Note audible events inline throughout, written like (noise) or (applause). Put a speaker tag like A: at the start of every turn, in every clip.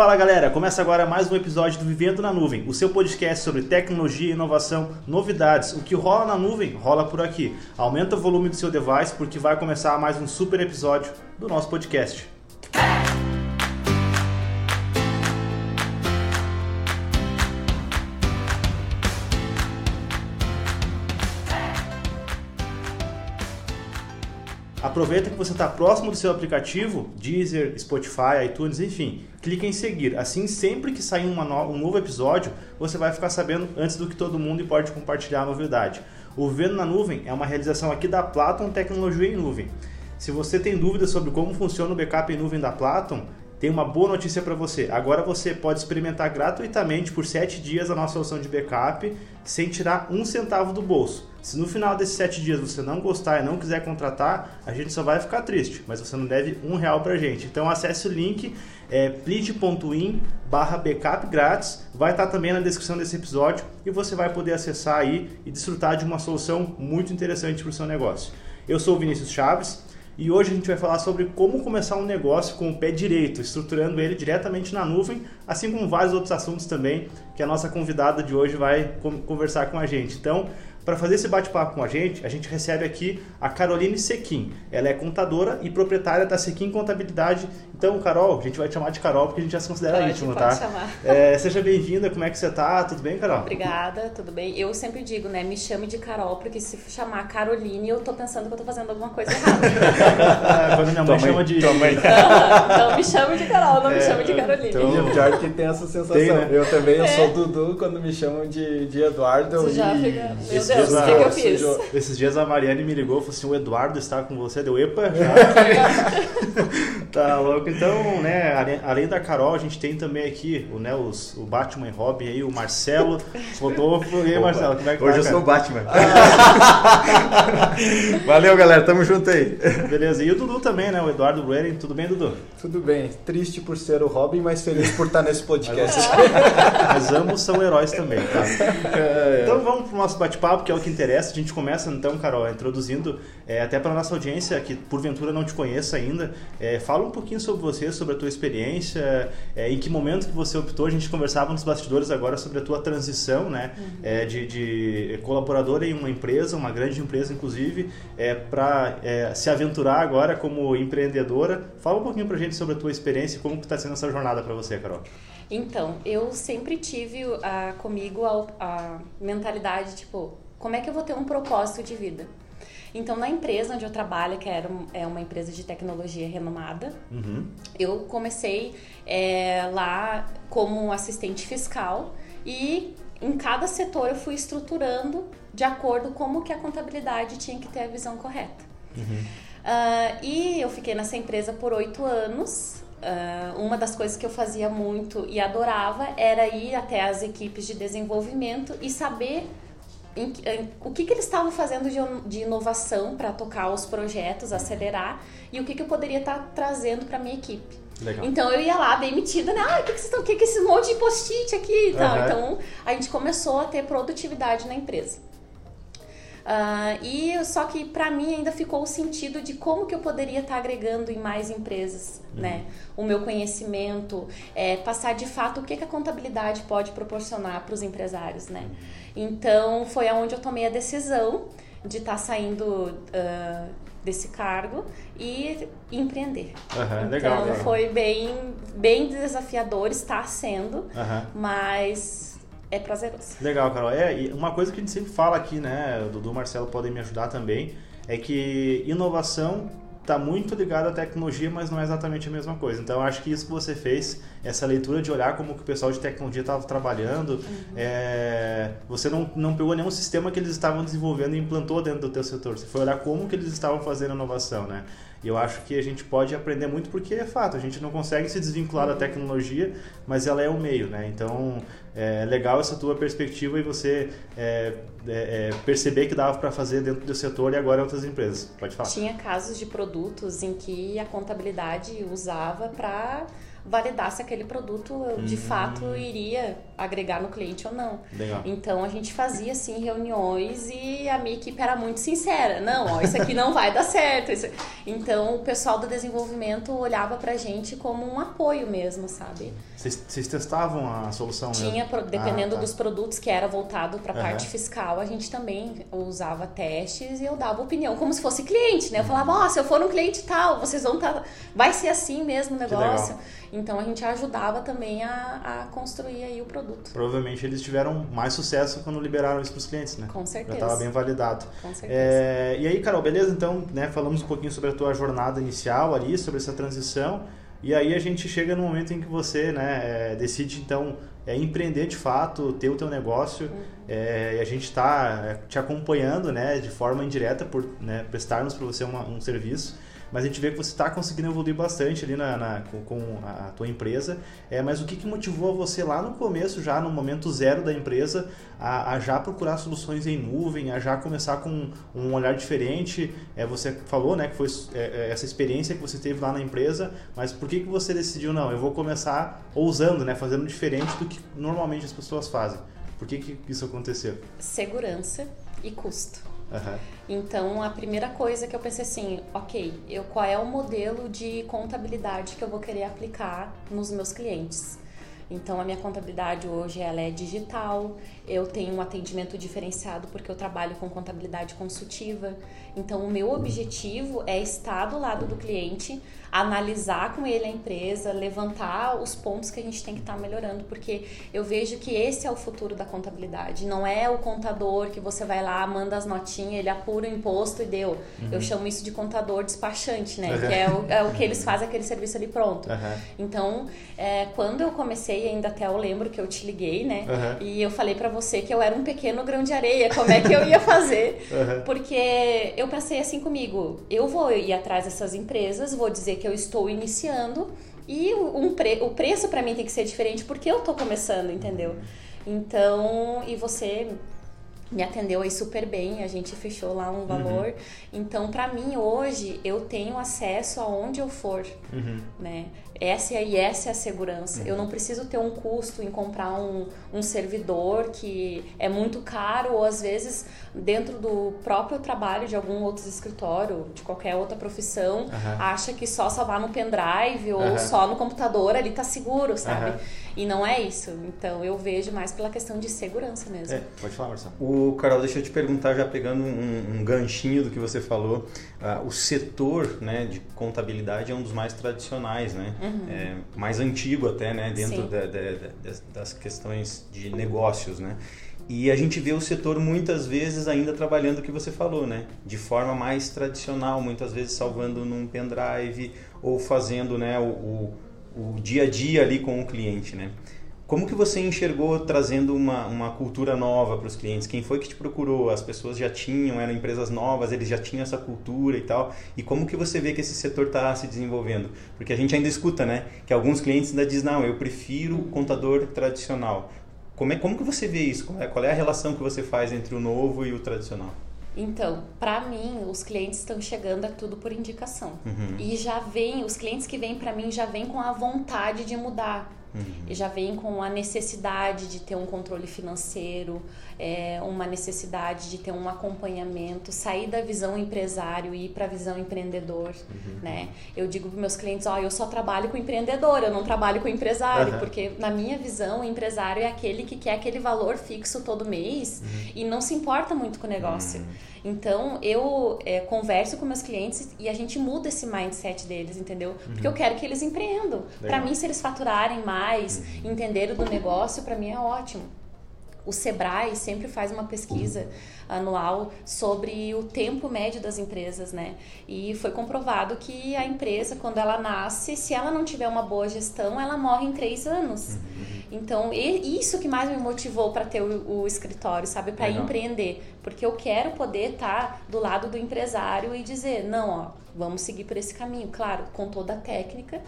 A: Fala galera, começa agora mais um episódio do Vivendo na Nuvem, o seu podcast sobre tecnologia, inovação, novidades. O que rola na nuvem, rola por aqui. Aumenta o volume do seu device porque vai começar mais um super episódio do nosso podcast. Aproveita que você está próximo do seu aplicativo, Deezer, Spotify, iTunes, enfim. Clique em seguir. Assim, sempre que sair no um novo episódio, você vai ficar sabendo antes do que todo mundo e pode compartilhar a novidade. O Vendo na Nuvem é uma realização aqui da Platon Tecnologia em Nuvem. Se você tem dúvidas sobre como funciona o backup em nuvem da Platon, tem uma boa notícia para você. Agora você pode experimentar gratuitamente por 7 dias a nossa solução de backup sem tirar um centavo do bolso. Se no final desses 7 dias você não gostar e não quiser contratar, a gente só vai ficar triste, mas você não deve um real para a gente. Então acesse o link é, plead.in barra backup grátis, vai estar também na descrição desse episódio e você vai poder acessar aí e desfrutar de uma solução muito interessante para o seu negócio. Eu sou o Vinícius Chaves, e hoje a gente vai falar sobre como começar um negócio com o pé direito, estruturando ele diretamente na nuvem, assim como vários outros assuntos também que a nossa convidada de hoje vai conversar com a gente. Então, para fazer esse bate-papo com a gente, a gente recebe aqui a Caroline Sequim. Ela é contadora e proprietária da Sequim Contabilidade. Então, Carol, a gente vai te chamar de Carol porque a gente já se considera pode, íntimo,
B: pode
A: tá?
B: Chamar.
A: É, seja bem-vinda, como é que você tá? Tudo bem, Carol?
B: Obrigada, tudo bem. Eu sempre digo, né, me chame de Carol, porque se chamar Caroline, eu tô pensando que eu tô fazendo alguma coisa errada. (laughs)
A: Quando minha mãe, mãe chama de...
B: Tua mãe. (laughs) Então, então me chame de Carol, não é, me chame de Caroline.
C: Então, o Jorge tem essa sensação. Tem, né? Eu também, eu é. sou Dudu, quando me chamam de, de Eduardo, eu...
B: já fica... O que, que eu fiz?
A: Esses dias a Mariane me ligou e falou assim: o Eduardo está com você. Deu epa, já. (laughs) tá louco. Então, né, além da Carol, a gente tem também aqui o, né, os, o Batman e Robin aí, o Marcelo, fotógrafo. E aí, Marcelo, como é que
C: Hoje
A: tá,
C: eu
A: cara?
C: sou o Batman. (laughs) Valeu, galera. Tamo junto aí.
A: Beleza. E o Dudu também, né? O Eduardo Brueren. Tudo bem, Dudu?
C: Tudo bem. Triste por ser o Robin, mas feliz por estar nesse podcast. (laughs)
A: Mas ambos são heróis também, tá? É, é. Então vamos pro nosso bate-papo, que é o que interessa. A gente começa então, Carol, introduzindo é, até para nossa audiência que porventura não te conheça ainda, é, fala um pouquinho sobre você, sobre a tua experiência, é, em que momento que você optou. A gente conversava nos bastidores agora sobre a tua transição, né, uhum. É, de, de colaboradora em uma empresa, uma grande empresa inclusive, é, para é, se aventurar agora como empreendedora. Fala um pouquinho para a gente sobre a tua experiência e como está sendo essa jornada para você, Carol.
B: Então, eu sempre tive uh, comigo a, a mentalidade, tipo, como é que eu vou ter um propósito de vida? Então, na empresa onde eu trabalho, que era, é uma empresa de tecnologia renomada, uhum. eu comecei é, lá como assistente fiscal e em cada setor eu fui estruturando de acordo com como que a contabilidade tinha que ter a visão correta. Uhum. Uh, e eu fiquei nessa empresa por oito anos. Uh, uma das coisas que eu fazia muito e adorava era ir até as equipes de desenvolvimento e saber em, em, o que, que eles estavam fazendo de, de inovação para tocar os projetos, acelerar, e o que, que eu poderia estar tá trazendo para minha equipe. Legal. Então eu ia lá, bem metida, né? Ah, o que, que vocês estão. O que, que esse monte de post-it aqui e tal. Uhum. Então a gente começou a ter produtividade na empresa. Uh, e só que para mim ainda ficou o sentido de como que eu poderia estar tá agregando em mais empresas, uhum. né? O meu conhecimento, é, passar de fato o que, que a contabilidade pode proporcionar para os empresários, né? Uhum. Então foi aonde eu tomei a decisão de estar tá saindo uh, desse cargo e empreender.
A: Uhum,
B: então
A: legal, legal.
B: foi bem, bem desafiador, está sendo, mas é prazeroso.
A: Legal, Carol. É, uma coisa que a gente sempre fala aqui, né, o Dudu e Marcelo podem me ajudar também, é que inovação está muito ligada à tecnologia, mas não é exatamente a mesma coisa. Então, acho que isso que você fez, essa leitura de olhar como que o pessoal de tecnologia estava trabalhando, uhum. é, você não, não pegou nenhum sistema que eles estavam desenvolvendo e implantou dentro do teu setor. Você foi olhar como que eles estavam fazendo a inovação, né? E eu acho que a gente pode aprender muito porque é fato, a gente não consegue se desvincular da tecnologia, mas ela é o meio, né? Então é legal essa tua perspectiva e você é, é, é perceber que dava para fazer dentro do setor e agora em outras empresas. Pode falar.
B: Tinha casos de produtos em que a contabilidade usava para validar se aquele produto de hum. fato iria agregar no cliente ou não.
A: Legal.
B: Então a gente fazia assim reuniões e a minha equipe era muito sincera. Não, ó, isso aqui não vai dar certo. Isso... Então o pessoal do desenvolvimento olhava pra gente como um apoio mesmo, sabe?
A: Vocês testavam a solução?
B: Tinha, mesmo? dependendo ah, tá. dos produtos que era voltado para a uhum. parte fiscal, a gente também usava testes e eu dava opinião, como se fosse cliente, né? Eu falava, ó, oh, se eu for um cliente tal, vocês vão estar. Tá... Vai ser assim mesmo o negócio. Então a gente ajudava também a, a construir aí o produto.
A: Provavelmente eles tiveram mais sucesso quando liberaram isso para os clientes, né?
B: Com certeza.
A: Já estava bem validado.
B: Com certeza.
A: É, e aí, Carol, beleza? Então, né, falamos um pouquinho sobre a tua jornada inicial ali, sobre essa transição. E aí a gente chega no momento em que você né, é, decide então é, empreender de fato, ter o teu negócio. Uhum. É, e a gente está é, te acompanhando né, de forma indireta por né, prestarmos para você uma, um serviço mas a gente vê que você está conseguindo evoluir bastante ali na, na com, com, a tua empresa. É, mas o que, que motivou você lá no começo, já no momento zero da empresa, a, a já procurar soluções em nuvem, a já começar com um olhar diferente? É, você falou né, que foi é, é, essa experiência que você teve lá na empresa, mas por que, que você decidiu, não, eu vou começar ousando, né, fazendo diferente do que normalmente as pessoas fazem? Por que, que isso aconteceu?
B: Segurança e custo.
A: Uhum.
B: Então, a primeira coisa que eu pensei assim, ok, eu, qual é o modelo de contabilidade que eu vou querer aplicar nos meus clientes? Então, a minha contabilidade hoje ela é digital, eu tenho um atendimento diferenciado porque eu trabalho com contabilidade consultiva. Então, o meu objetivo é estar do lado do cliente, analisar com ele a empresa, levantar os pontos que a gente tem que estar tá melhorando, porque eu vejo que esse é o futuro da contabilidade. Não é o contador que você vai lá, manda as notinhas, ele apura o imposto e deu. Uhum. Eu chamo isso de contador despachante, né? Uhum. (laughs) Que é o, é o, que eles fazem aquele serviço ali pronto.
A: Uhum.
B: Então, é, quando eu comecei, ainda até eu lembro que eu te liguei, né? E eu falei para você que eu era um pequeno grão de areia, como é que eu ia fazer? (laughs) Porque eu pensei assim comigo, eu vou ir atrás dessas empresas, vou dizer que eu estou iniciando e um pre o preço para mim tem que ser diferente porque eu estou começando, entendeu? Então, e você me atendeu aí super bem, a gente fechou lá um valor. Uhum. Então, para mim hoje, eu tenho acesso aonde eu for,
A: uhum.
B: né? Essa e essa é a segurança. Uhum. Eu não preciso ter um custo em comprar um, um servidor que é muito caro ou às vezes dentro do próprio trabalho de algum outro escritório, de qualquer outra profissão, acha que só salvar no pendrive ou só no computador ali tá seguro, sabe? E não é isso. Então eu vejo mais pela questão de segurança mesmo.
A: É, pode falar, Marcelo.
C: O Carol, deixa eu te perguntar, já pegando um, um ganchinho do que você falou, uh, o setor né, de contabilidade é um dos mais tradicionais, né?
B: Uhum.
C: É, mais antigo até, né? Dentro da, da, da, das questões de negócios, né? E a gente vê o setor muitas vezes ainda trabalhando o que você falou, né? De forma mais tradicional, muitas vezes salvando num pendrive ou fazendo né, o, o, o dia a dia ali com o cliente, né? Como que você enxergou trazendo uma, uma cultura nova para os clientes? Quem foi que te procurou? As pessoas já tinham, eram empresas novas, eles já tinham essa cultura e tal. E como que você vê que esse setor está se desenvolvendo? Porque a gente ainda escuta, né? Que alguns clientes ainda dizem, não, eu prefiro o contador tradicional. Como, é, como que você vê isso? Qual é, qual é a relação que você faz entre o novo e o tradicional?
B: Então, para mim, os clientes estão chegando é tudo por indicação.
C: Uhum.
B: E já vem, os clientes que vêm para mim já vêm com a vontade de mudar.
C: Uhum.
B: E já vem com a necessidade de ter um controle financeiro, é, uma necessidade de ter um acompanhamento, sair da visão empresário e ir para a visão empreendedor,
A: uhum.
B: né? Eu digo para meus clientes, ó, oh, eu só trabalho com empreendedor, eu não trabalho com empresário, uhum. porque na minha visão o empresário é aquele que quer aquele valor fixo todo mês
A: uhum.
B: e não se importa muito com o negócio.
A: Uhum.
B: Então eu é, converso com meus clientes e a gente muda esse mindset deles, entendeu? Porque eu quero que eles empreendam. Para mim, se eles faturarem mais,
A: uhum.
B: entenderem do negócio, para mim é ótimo. O Sebrae sempre faz uma pesquisa anual sobre o tempo médio das empresas, né? E foi comprovado que a empresa, quando ela nasce, se ela não tiver uma boa gestão, ela morre em três anos.
A: Uhum.
B: Então, isso que mais me motivou para ter o, o, escritório, sabe? Para empreender. Porque eu quero poder estar tá do lado do empresário e dizer: não, ó, vamos seguir por esse caminho. Claro, com toda a técnica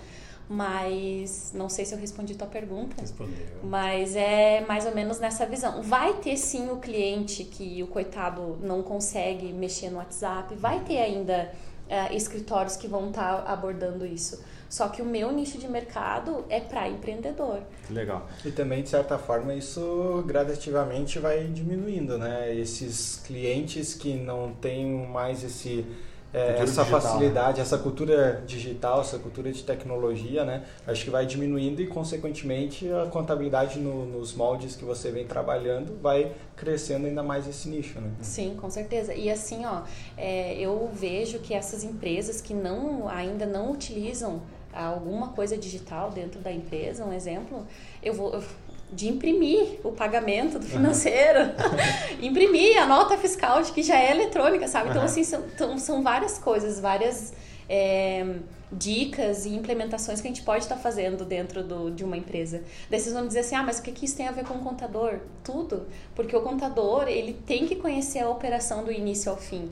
B: mas não sei se eu respondi tua pergunta.
C: Respondeu.
B: Mas é mais ou menos nessa visão. Vai ter sim o cliente que o coitado não consegue mexer no WhatsApp, vai ter ainda uh, escritórios que vão estar tá abordando isso. Só que o meu nicho de mercado é para empreendedor.
A: Legal.
D: E também, de certa forma, isso gradativamente vai diminuindo, né? Esses clientes que não têm mais esse é, essa digital, né? facilidade, né? essa cultura digital, essa cultura de tecnologia, né? Acho que vai diminuindo e, consequentemente, a contabilidade no, nos moldes que você vem trabalhando vai crescendo ainda mais esse nicho, né?
B: Sim, com certeza. E assim, ó, é, eu vejo que essas empresas que não ainda não utilizam alguma coisa digital dentro da empresa, um exemplo, eu vou, eu, de imprimir o pagamento do financeiro, (laughs) imprimir a nota fiscal de que já é eletrônica, sabe? Então, assim, são, então, são várias coisas, várias é, dicas e implementações que a gente pode estar fazendo dentro do, de uma empresa. Daí vocês vão dizer assim, ah, mas o que, que isso tem a ver com o contador? Tudo, porque o contador, ele tem que conhecer a operação do início ao fim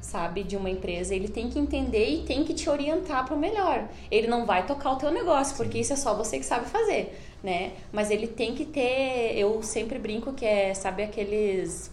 B: sabe, de uma empresa, ele tem que entender e tem que te orientar para o melhor. Ele não vai tocar o teu negócio, porque isso é só você que sabe fazer, né? Mas ele tem que ter, eu sempre brinco que é, sabe aqueles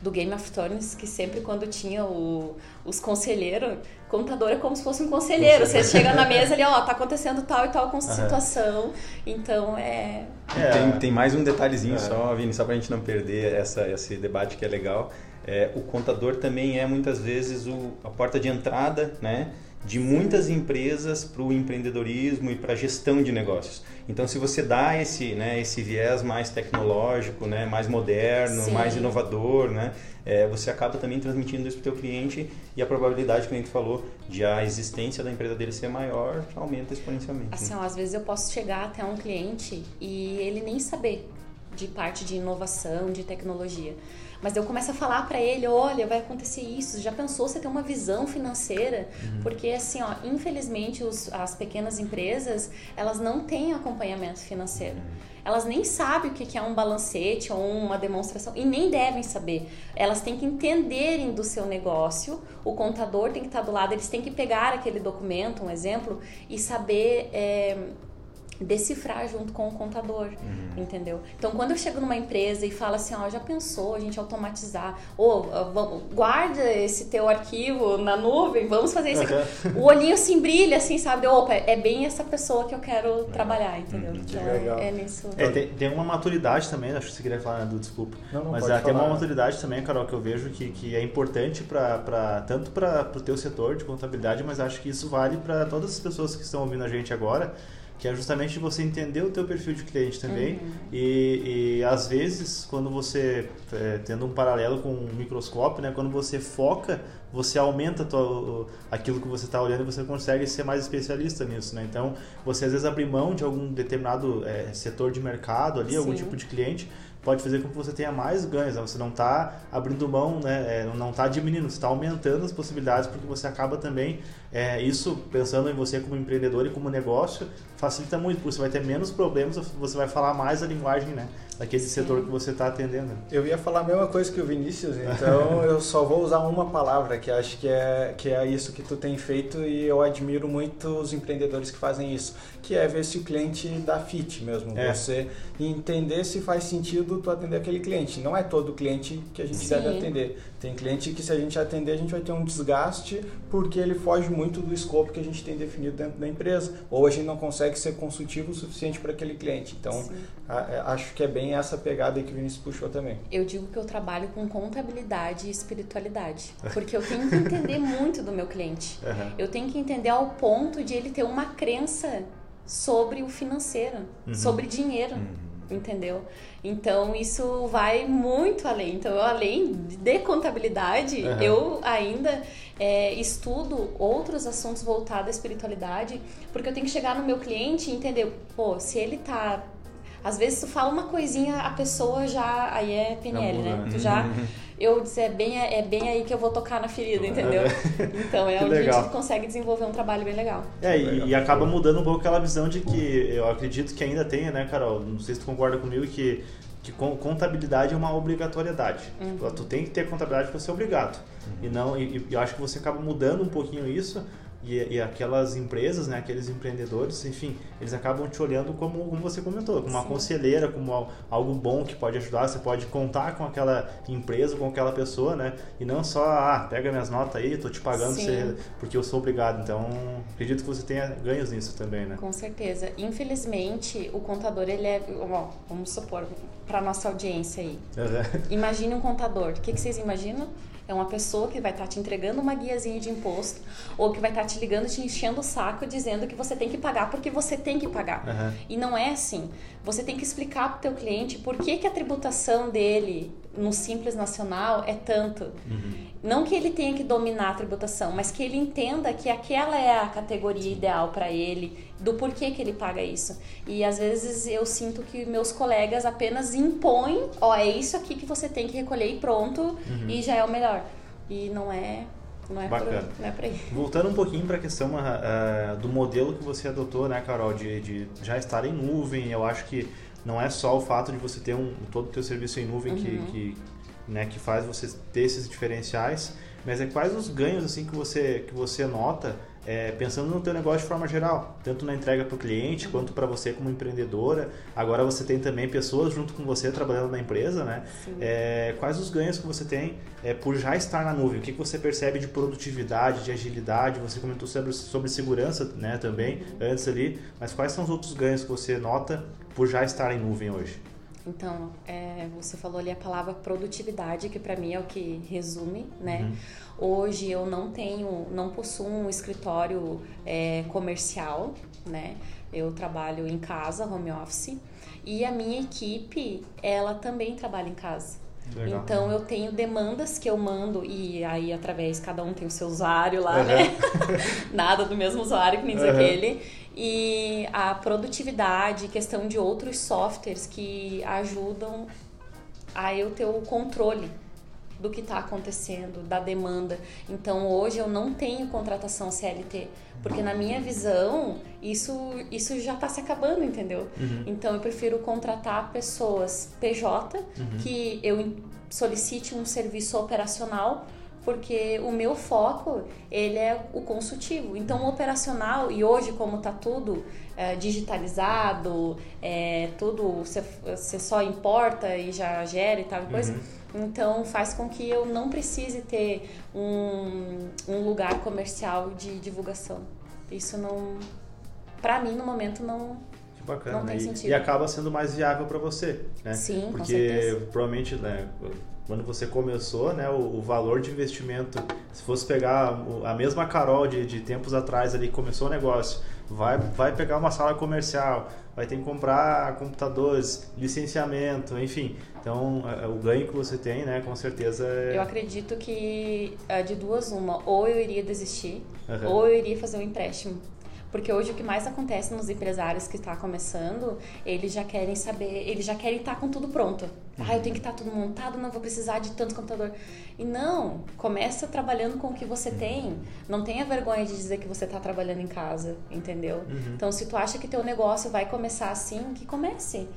B: do Game of Thrones, que sempre quando tinha o, os conselheiros, contador é como se fosse um conselheiro. Você chega na mesa ali, ó, tá acontecendo tal e tal com situação. Então é.
C: é. Tem, tem mais um detalhezinho é. só, Vini, só pra gente não perder essa, esse debate que é legal. É, o contador também é muitas vezes o, a porta de entrada, né? De muitas empresas para o empreendedorismo e para a gestão de negócios. Então, se você dá esse, né, esse viés mais tecnológico, né, mais moderno, Sim. mais inovador, né, é, você acaba também transmitindo isso para o teu cliente e a probabilidade que o cliente falou de a existência da empresa dele ser maior aumenta exponencialmente.
B: Assim,
C: né?
B: ó, às vezes eu posso chegar até um cliente e ele nem saber de parte de inovação, de tecnologia. Mas eu começo a falar para ele, olha, vai acontecer isso. Já pensou você ter uma visão financeira? Uhum. Porque assim, ó, infelizmente os, as pequenas empresas elas não têm acompanhamento financeiro. Uhum. Elas nem sabem o que é um balancete ou uma demonstração e nem devem saber. Elas têm que entenderem do seu negócio. O contador tem que estar do lado. Eles têm que pegar aquele documento, um exemplo, e saber é, decifrar junto com o contador, uhum. entendeu? Então, quando eu chego numa empresa e falo assim, ó, já pensou a gente automatizar, ou oh, guarda esse teu arquivo na nuvem, vamos fazer isso aqui. Uhum. O olhinho se brilha, assim, sabe? Opa, é bem essa pessoa que eu quero uhum. trabalhar, entendeu? Uhum.
D: Então, legal.
B: é nisso.
A: É, tem, tem, uma maturidade também, acho que você queria falar, do desculpa. Não, não mas é, tem uma maturidade também, Carol, que eu vejo que, que é importante para tanto para o teu setor de contabilidade, mas acho que isso vale para todas as pessoas que estão ouvindo a gente agora que é justamente você entender o teu perfil de cliente também uhum. e, e às vezes quando você é, tendo um paralelo com um microscópio né quando você foca você aumenta tua, aquilo que você está olhando e você consegue ser mais especialista nisso né então você às vezes abrir mão de algum determinado é, setor de mercado ali Sim. algum tipo de cliente pode fazer com que você tenha mais ganhos. Né? Você não está abrindo mão, né? É, não está diminuindo, você está aumentando as possibilidades porque você acaba também, é, isso pensando em você como empreendedor e como negócio, facilita muito, porque você vai ter menos problemas, você vai falar mais a linguagem, né? Daquele Sim. setor que você está atendendo.
D: Eu ia falar a mesma coisa que o Vinícius, então (laughs) eu só vou usar uma palavra que acho que é, que é isso que tu tem feito e eu admiro muito os empreendedores que fazem isso, que é ver se o cliente dá fit mesmo. É. Você entender se faz sentido tu atender aquele cliente. Não é todo cliente que a gente Sim. deve atender. Tem cliente que se a gente atender, a gente vai ter um desgaste porque ele foge muito do escopo que a gente tem definido dentro da empresa. Ou a gente não consegue ser consultivo o suficiente para aquele cliente. Então, a, é, acho que é bem essa pegada que o Vinícius puxou também.
B: Eu digo que eu trabalho com contabilidade e espiritualidade. Porque eu tenho que entender muito do meu cliente. (laughs) Uhum. Eu tenho que entender ao ponto de ele ter uma crença sobre o financeiro, uhum. sobre dinheiro. Uhum entendeu? Então isso vai muito além. Então, além de contabilidade, uhum. eu ainda é, estudo outros assuntos voltados à espiritualidade, porque eu tenho que chegar no meu cliente e entender, pô, se ele tá. Às vezes tu fala uma coisinha, a pessoa já. Aí é PNL, né? Tu já. Uhum eu disse, é bem, é bem aí que eu vou tocar na ferida, entendeu? (laughs) Então é onde legal. a gente consegue desenvolver um trabalho bem legal.
A: É, e, e, acaba mudando um pouco aquela visão de que eu acredito que ainda tenha, né, Carol? Não sei se tu concorda comigo que que contabilidade é uma obrigatoriedade. Uhum. Tipo, tu tem que ter contabilidade para ser obrigado. Uhum. E não, e, e, eu acho que você acaba mudando um pouquinho isso e, e, aquelas empresas, né, aqueles empreendedores, enfim, eles acabam te olhando como, como você comentou, como uma Sim. conselheira, como algo bom que pode ajudar, você pode contar com aquela empresa, com aquela pessoa, né, e não só, ah, pega minhas notas aí, tô te pagando você, porque eu sou obrigado. Então, acredito que você tenha ganhos nisso também, né?
B: Com certeza. Infelizmente, o contador, ele é, ó, vamos supor, para nossa audiência aí. Uhum. Imagine um contador. O que, que vocês imaginam? É uma pessoa que vai estar tá te entregando uma guiazinha de imposto ou que vai estar tá te ligando, te enchendo o saco, dizendo que você tem que pagar porque você tem que pagar. Uhum. E não é assim. Você tem que explicar para o teu cliente por que, que a tributação dele no Simples Nacional é tanto. Uhum. Não que ele tenha que dominar a tributação, mas que ele entenda que aquela é a categoria ideal para ele, do porquê que ele paga isso. E às vezes eu sinto que meus colegas apenas impõem, ó, é isso aqui que você tem que recolher e pronto, uhum. e já é o melhor. E não é não é
A: Bacana.
B: Por, não é por aí. (laughs)
A: Voltando um pouquinho para a questão uh, do modelo que você adotou, né, Carol, de, de já estar em nuvem, eu acho que não é só o fato de você ter um, todo o teu serviço em nuvem uhum. que, que, né, que faz você ter esses diferenciais, mas é quais os ganhos assim que você, que você nota é, pensando no teu negócio de forma geral, tanto na entrega para o cliente uhum. quanto para você como empreendedora. Agora você tem também pessoas junto com você trabalhando na empresa, né? É, quais os ganhos que você tem é, por já estar na nuvem? O que, que você percebe de produtividade, de agilidade? Você comentou sobre, sobre segurança, né? Também uhum. antes ali, mas quais são os outros ganhos que você nota por já estar em nuvem hoje?
B: Então, é, você falou ali a palavra produtividade, que para mim é o que resume, né? Uhum. Hoje eu não tenho, não possuo um escritório é, comercial, né? Eu trabalho em casa, home office, e a minha equipe, ela também trabalha em casa. Legal. Então eu tenho demandas que eu mando e aí através cada um tem o seu usuário lá, uhum. né? (laughs) Nada do mesmo usuário que nem uhum. aquele e a produtividade, questão de outros softwares que ajudam a eu ter o controle do que está acontecendo, da demanda. Então hoje eu não tenho contratação CLT, porque na minha visão isso, isso já está se acabando, entendeu? Uhum. Então eu prefiro contratar pessoas PJ uhum. que eu solicite um serviço operacional porque o meu foco ele é o consultivo. Então, o operacional e hoje como está tudo é, digitalizado, é, tudo você só importa e já gera e tal coisa. Uhum. Então, faz com que eu não precise ter um, um lugar comercial de divulgação. Isso não, para mim no momento não
A: bacana.
B: Não tem
A: e,
B: sentido.
A: e acaba sendo mais viável para você, né?
B: Sim,
A: Porque provavelmente, né, quando você começou, né, o, o, valor de investimento, se fosse pegar a mesma Carol de, de tempos atrás ali que começou o negócio, vai, vai pegar uma sala comercial, vai ter que comprar computadores, licenciamento, enfim. Então, o ganho que você tem, né, com certeza é...
B: Eu acredito que é de duas uma, ou eu iria desistir, uhum. ou eu iria fazer um empréstimo. Porque hoje o que mais acontece nos empresários que está começando, eles já querem saber, eles já querem estar tá com tudo pronto. Uhum. Ah, eu tenho que estar tudo montado, não vou precisar de tanto computador. E não, começa trabalhando com o que você tem. Não tenha vergonha de dizer que você está trabalhando em casa, entendeu? Uhum. Então, se tu acha que teu negócio vai começar assim, que comece.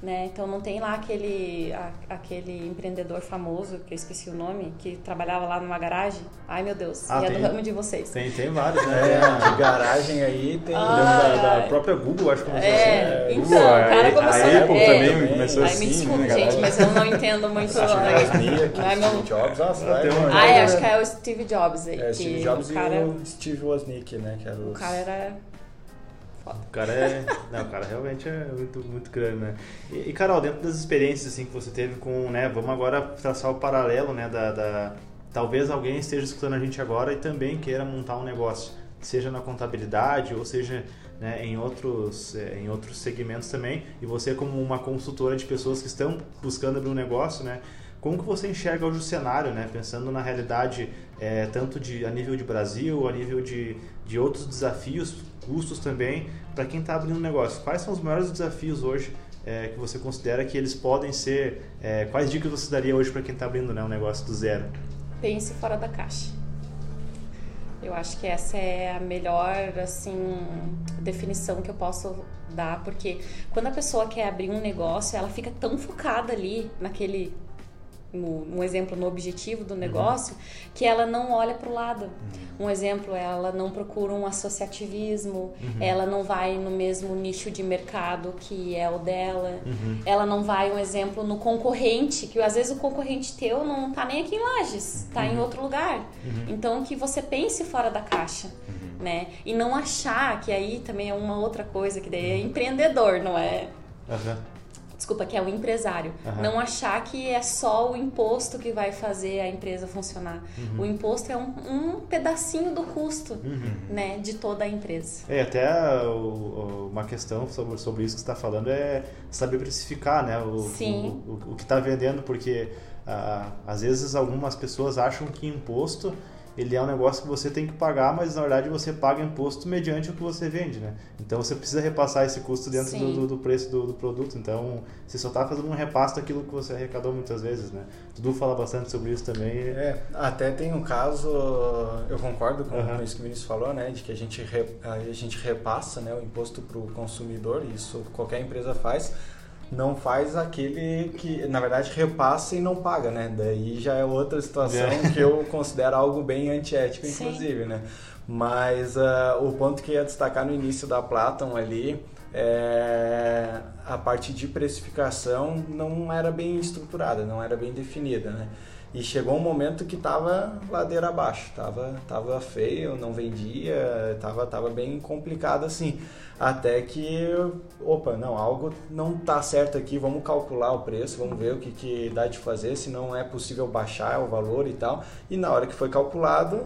B: Né? Então não tem lá aquele, a, aquele empreendedor famoso, que eu esqueci o nome, que trabalhava lá numa garagem. Ai meu Deus, ah, e é do ramo de vocês.
A: Tem, tem vários, né? É,
D: de garagem aí tem.
A: Ah, da, da, própria Google, acho que começou
B: é, assim. Né? Então, Google, o cara começou
A: a Apple é, também começou
B: assim. Ai, me desculpe, né, gente, mas eu não entendo muito.
D: não é meu... Jobs, nossa,
B: ah, é, acho que é o Steve Jobs aí.
D: É, Steve Jobs o cara... e o Steve Wozniak, né? Que era
B: os... O cara era
A: foda. O cara é. não, o cara realmente é muito, muito grande, né? E, e, Carol, dentro das experiências assim, que você teve com, né? Vamos agora traçar o paralelo, né? Da, da, talvez alguém esteja escutando a gente agora e também queira montar um negócio, seja na contabilidade ou seja né, em, outros, é, em outros segmentos também. E você como uma consultora de pessoas que estão buscando abrir um negócio, né? Como que você enxerga hoje o cenário, né? Pensando na realidade é, tanto de, a nível de Brasil, a nível de, de outros desafios, custos também, para quem está abrindo um negócio. Quais são os maiores desafios hoje é, que você considera que eles podem ser? É, quais dicas você daria hoje para quem está abrindo né, um negócio do zero?
B: Pense fora da caixa. Eu acho que essa é a melhor assim definição que eu posso dar, porque quando a pessoa quer abrir um negócio, ela fica tão focada ali naquele no, um exemplo no objetivo do negócio, uhum. que ela não olha para o lado. Uhum. Um exemplo, ela não procura um associativismo, uhum. ela não vai no mesmo nicho de mercado que é o dela, uhum. ela não vai, um exemplo, no concorrente, que às vezes o concorrente teu não está nem aqui em Lages, está em uhum. outro lugar. Uhum. Então, que você pense fora da caixa. Né? E não achar que aí também é uma outra coisa, que daí é empreendedor, não é? Uhum desculpa, que é o empresário. Uhum. Não achar que é só o imposto que vai fazer a empresa funcionar. Uhum. O imposto é um, um pedacinho do custo uhum. né, de toda a empresa.
A: É, até o, uma questão sobre, sobre isso que você está falando é saber precificar né, o, Sim. o, o, o que está vendendo, porque ah, às vezes algumas pessoas acham que imposto ele é um negócio que você tem que pagar, mas na verdade você paga imposto mediante o que você vende, né? Então você precisa repassar esse custo dentro do, do, preço do, do, produto. Então você só está fazendo um repasse daquilo que você arrecadou muitas vezes, né? Dudu fala bastante sobre isso também.
D: É, até tem um caso, eu concordo com, uhum. isso que o Vinícius falou, né? De que a gente, re, a gente repassa né, o imposto para o consumidor, isso qualquer empresa faz não faz aquele que, na verdade, repassa e não paga, né? Daí já é outra situação é. que eu considero algo bem antiético, inclusive, Sim. né? Mas uh, o ponto que ia destacar no início da Platon ali é a parte de precificação não era bem estruturada, não era bem definida, né? E chegou um momento que tava ladeira abaixo, tava, tava feio, não vendia, tava, tava bem complicado assim. Até que, opa, não, algo não tá certo aqui, vamos calcular o preço, vamos ver o que, que dá de fazer, se não é possível baixar o valor e tal. E na hora que foi calculado,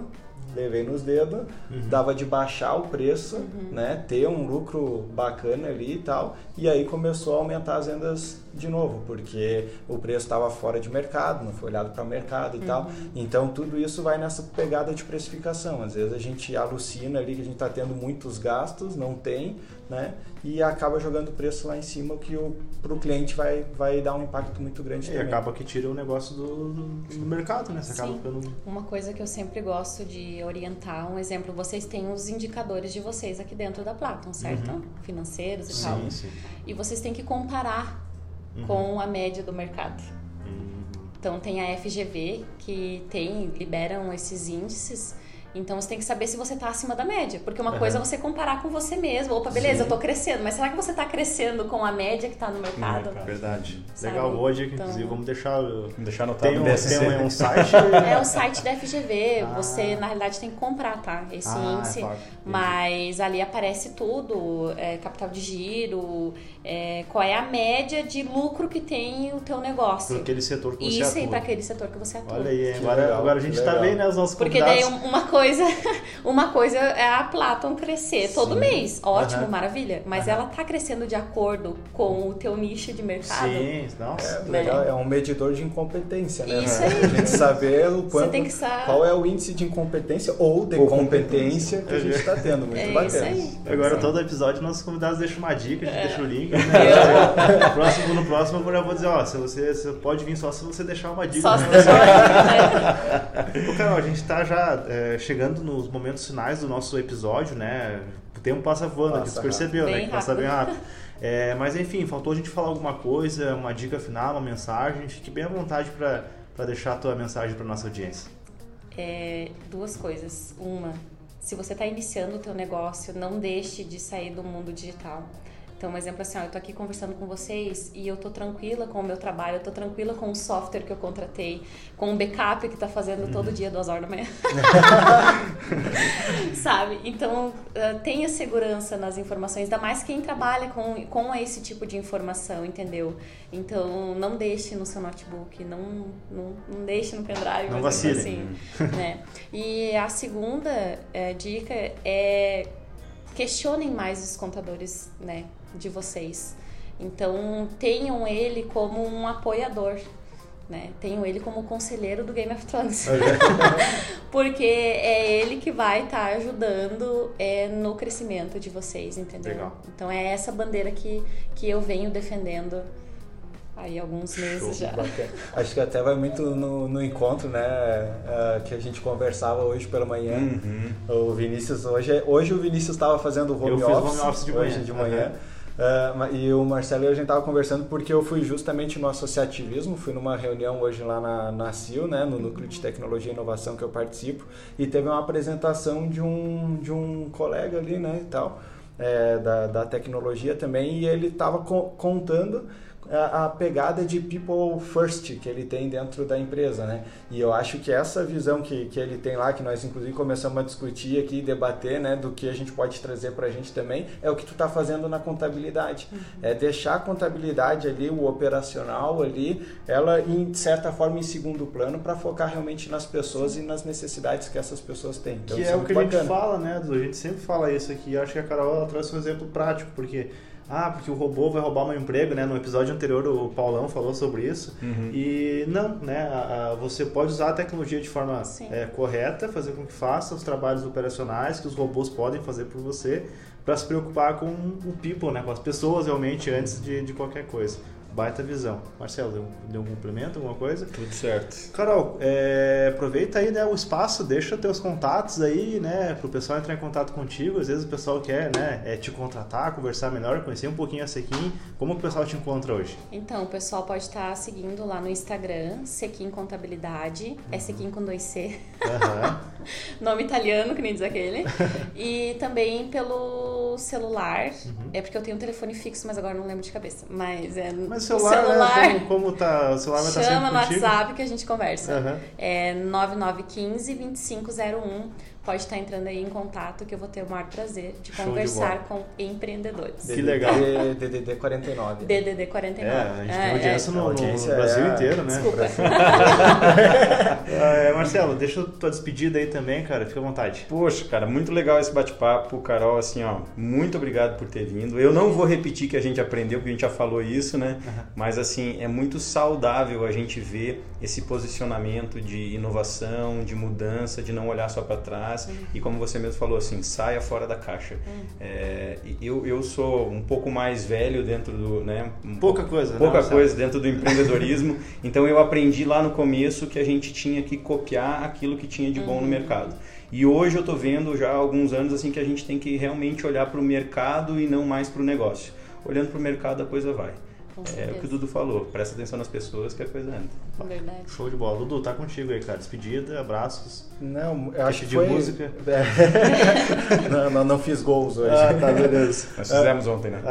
D: levei nos dedos, uhum. dava de baixar o preço, uhum. né, ter um lucro bacana ali e tal, e aí começou a aumentar as vendas de novo, porque o preço estava fora de mercado, não foi olhado para o mercado e uhum. tal. Então tudo isso vai nessa pegada de precificação. Às vezes a gente alucina ali que a gente está tendo muitos gastos, não tem, né? E acaba jogando o preço lá em cima, que para o cliente vai, vai dar um impacto muito grande
A: e também. acaba que tira o negócio do, do, do mercado, né? Você
B: Sim. ficando... Uma coisa que eu sempre gosto de orientar, um exemplo, vocês têm os indicadores de vocês aqui dentro da Platon, certo? Uhum. Financeiros e sim, tal. Sim. E vocês têm que comparar uhum. com a média do mercado. Uhum. Então tem a FGV que tem liberam esses índices então você tem que saber se você está acima da média. Porque uma uhum. coisa é você comparar com você mesmo. Opa, beleza, Sim. eu estou crescendo, mas será que você está crescendo com a média que está no mercado?
A: É, verdade. Sabe? Legal, dica, então... inclusive. Vamos deixar, vamos
C: deixar anotado tem
A: um, tem um, site.
B: é o (laughs) site da FGV. Ah. Você, na realidade, tem que comprar, tá? Esse ah, índice. É mas ali aparece tudo: é, capital de giro, é, qual é a média de lucro que tem o teu negócio.
A: Para aquele setor que
B: você
A: Isso
B: atua. Isso aí, para aquele setor que você atua.
A: Olha aí, agora, agora a gente está bem, né? Os nossos
B: Porque
A: daí
B: uma coisa coisa, (laughs) uma coisa é a Platon crescer Sim. todo mês. Ótimo, uhum. maravilha. Mas uhum. ela tá crescendo de acordo com o teu nicho de mercado.
A: Sim, nossa.
D: É, legal, é um medidor de incompetência, né? Isso aí. A gente saber o quanto, saber... qual é o índice de incompetência ou de ou competência, competência que a gente está tendo. Muito é bacana. Isso aí.
A: Agora, todo episódio, nossos convidados deixam uma dica, a gente é. deixa o link. Né? no, próximo, no próximo eu já vou dizer, ó, se você, você pode vir só se você deixar uma dica. Só se deixar uma dica. (laughs) Carol, a gente tá já é, chegando nos momentos finais do nosso episódio, né? O tempo passa voando, passa a gente percebeu, né? Que passa bem rápido. É, mas enfim, faltou a gente falar alguma coisa, uma dica final, uma mensagem. Fique bem à vontade para deixar a tua mensagem para nossa audiência.
B: É, duas coisas. Uma, se você está iniciando o teu negócio, não deixe de sair do mundo digital. Então, um exemplo assim, ó, eu tô aqui conversando com vocês e eu tô tranquila com o meu trabalho, eu tô tranquila com o software que eu contratei, com o backup que tá fazendo uhum. todo dia, duas horas da manhã. (laughs) Sabe? Então, uh, tenha segurança nas informações, ainda mais quem trabalha com, com esse tipo de informação, entendeu? Então, não deixe no seu notebook, não, não, não deixe no pendrive.
A: Não vacile. Assim,
B: né? E a segunda uh, dica é questionem mais os contadores, né? De vocês. Então, tenham ele como um apoiador. Né? Tenham ele como conselheiro do Game of Thrones. (laughs) Porque é ele que vai estar tá ajudando é, no crescimento de vocês, entendeu? Legal. Então é essa bandeira que, que eu venho defendendo aí alguns meses Show, já. Bacana.
D: Acho que até vai muito no, no encontro, né, uh, que a gente conversava hoje pela manhã. Uhum. O Vinícius hoje, hoje o Vinícius estava fazendo o home
A: eu
D: office,
A: home office de
D: hoje
A: manhã.
D: de manhã. Uhum. Uh, e o Marcelo e a gente estava conversando porque eu fui justamente no associativismo, fui numa reunião hoje lá na, na CIL, né, no Núcleo de Tecnologia e Inovação que eu participo, e teve uma apresentação de um, de um colega ali, né, e tal, é, da, da tecnologia também, e ele estava co contando a, pegada de people first que ele tem dentro da empresa, né? E eu acho que essa visão que, que ele tem lá, que nós inclusive começamos a discutir aqui, debater, né, do que a gente pode trazer para a gente também, é o que tu está fazendo na contabilidade. Uhum. É deixar a contabilidade ali, o operacional ali, ela em certa forma em segundo plano para focar realmente nas pessoas e nas necessidades que essas pessoas têm.
A: Então, que é, é o que bacana. a gente fala, né, A gente sempre fala isso aqui. Eu acho que a Carol trouxe um exemplo prático, porque ah, porque o robô vai roubar meu emprego, né? No episódio anterior o Paulão falou sobre isso. Uhum. E não, né? você pode usar a tecnologia de forma é, correta, fazer com que faça os trabalhos operacionais que os robôs podem fazer por você, para se preocupar com o people, né? Com as pessoas realmente antes de, de qualquer coisa. Baita visão. Marcelo, deu, deu um complemento, alguma coisa?
C: Tudo certo.
A: Carol, é, aproveita aí né, o espaço, deixa teus contatos aí, né, pro pessoal entrar em contato contigo. Às vezes o pessoal quer, né, é, te contratar, conversar melhor, conhecer um pouquinho a Sequim. Como que o pessoal te encontra hoje?
B: Então, o pessoal pode estar seguindo lá no Instagram, Sequim Contabilidade, uhum. é Sequim com dois C. Uhum. (laughs) (laughs) Nome italiano, que nem diz aquele. (laughs) e também pelo celular, uhum. é porque eu tenho um telefone fixo, mas agora não lembro de cabeça. Mas é...
A: Mas o celular, celular né? como, como tá, o celular vai estar
B: sempre
A: no
B: contigo. WhatsApp que a gente conversa. Uhum. É 9915 2501 pode estar entrando aí em contato que eu vou ter o maior prazer de Show conversar de com empreendedores.
A: Que legal.
D: DDD 49.
B: DDD 49. É,
A: a gente é, tem audiência é, no, audiência no Brasil é, inteiro, né?
B: Desculpa. (laughs)
A: é, Marcelo, deixa tua despedida aí também, cara. Fica à vontade.
C: Poxa, cara, muito legal esse bate-papo. Carol, assim, ó, muito obrigado por ter vindo. Eu não vou repetir que a gente aprendeu, porque a gente já falou isso, né? Uhum. Mas, assim, é muito saudável a gente ver esse posicionamento de inovação, de mudança, de não olhar só para trás Uhum. E como você mesmo falou, assim, saia fora da caixa. Uhum. É, eu, eu sou um pouco mais velho dentro do. Né,
A: pouca coisa,
C: Pouca coisa dentro do empreendedorismo. (laughs) então eu aprendi lá no começo que a gente tinha que copiar aquilo que tinha de bom no uhum. mercado. E hoje eu estou vendo já há alguns anos assim que a gente tem que realmente olhar para o mercado e não mais para o negócio. Olhando para o mercado a coisa vai é o que o Dudu falou, presta atenção nas pessoas que a coisa anda.
B: Verdade.
A: Show de bola. Dudu, tá contigo aí, cara. Despedida, abraços.
D: Não, eu acho que
A: de
D: foi...
A: música.
D: É. (laughs) não, não, não, fiz gols hoje.
A: Ah, tá, beleza. (laughs)
C: Nós fizemos ontem, né? (laughs)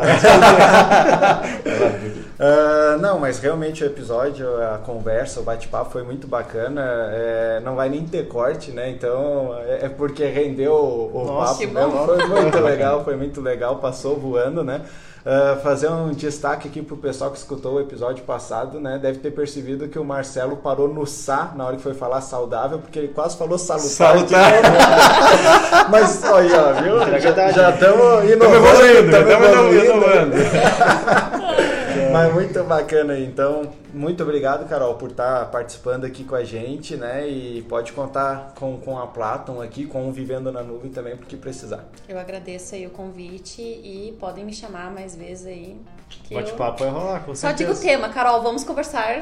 D: uh, não, mas realmente o episódio, a conversa, o bate-papo foi muito bacana. É, não vai nem ter corte, né? Então, é, é porque rendeu o, Nossa, papo mesmo. Foi muito legal, foi muito legal. Passou voando, né? Uh, fazer um destaque aqui pro pessoal que escutou o episódio passado, né? Deve ter percebido que o Marcelo parou no Sá na hora que foi falar saudável, porque ele quase falou salutar. Salutar. (laughs) Mas olha, ó, viu? É já estamos inovando. Estamos inovando. (laughs) Mas muito bacana aí. Então, muito obrigado, Carol, por estar participando aqui com a gente, né? E pode contar com, com a Platon aqui, com o Vivendo na Nuvem também, porque precisar.
B: Eu agradeço aí o convite e podem me chamar mais vezes aí.
A: Bate-papo eu... vai rolar, com
B: Só digo o tema, Carol, vamos conversar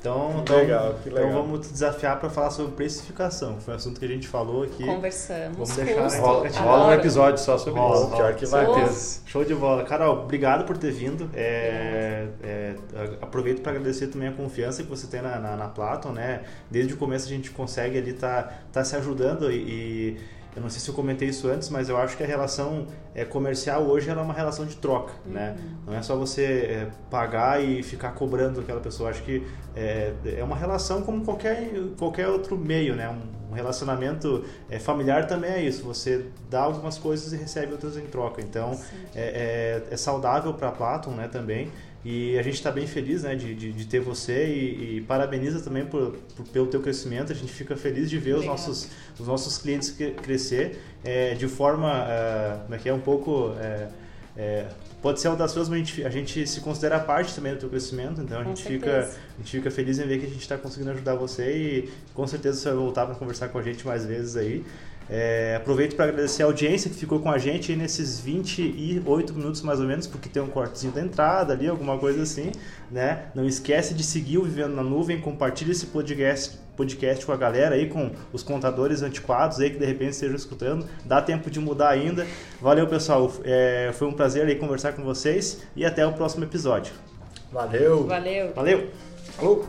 A: então, então, legal, que legal. então vamos te desafiar para falar sobre precificação. Foi um assunto que a gente falou aqui.
B: Conversamos.
A: Vamos deixar
C: Custo, rola, rola um episódio só sobre rola, isso.
A: Pior que vai ter. Show de bola. Carol, obrigado por ter vindo. É, é, aproveito para agradecer também a confiança que você tem na, na, na Platon, né? Desde o começo a gente consegue ali tá, tá se ajudando e, e eu não sei se eu comentei isso antes, mas eu acho que a relação é, comercial hoje é uma relação de troca, uhum. né? Não é só você é, pagar e ficar cobrando aquela pessoa. Eu acho que é, é uma relação como qualquer, qualquer outro meio, né? Um, um relacionamento é, familiar também é isso. Você dá algumas coisas e recebe outras em troca. Então, é, é, é, saudável para Platon, né? Também. E a gente está bem feliz né, de, de, de ter você e, e parabeniza também por, por, pelo teu crescimento. A gente fica feliz de ver os nossos, os nossos clientes crescer é, de forma é, como é que é um pouco é, é, pode ser audacioso, mas a gente, a gente se considera parte também do teu crescimento, então a gente, fica, a gente fica feliz em ver que a gente está conseguindo ajudar você e com certeza você vai voltar para conversar com a gente mais vezes aí. É, aproveito para agradecer a audiência que ficou com a gente nesses 28 minutos mais ou menos, porque tem um cortezinho da entrada ali, alguma coisa assim. Né? Não esquece de seguir o Vivendo na Nuvem, compartilhe esse podcast podcast com a galera aí, com os contadores antiquados aí que de repente estejam escutando. Dá tempo de mudar ainda. Valeu, pessoal. É, foi um prazer aí conversar com vocês e até o próximo episódio.
D: Valeu.
B: Valeu.
A: Valeu.
D: Falou.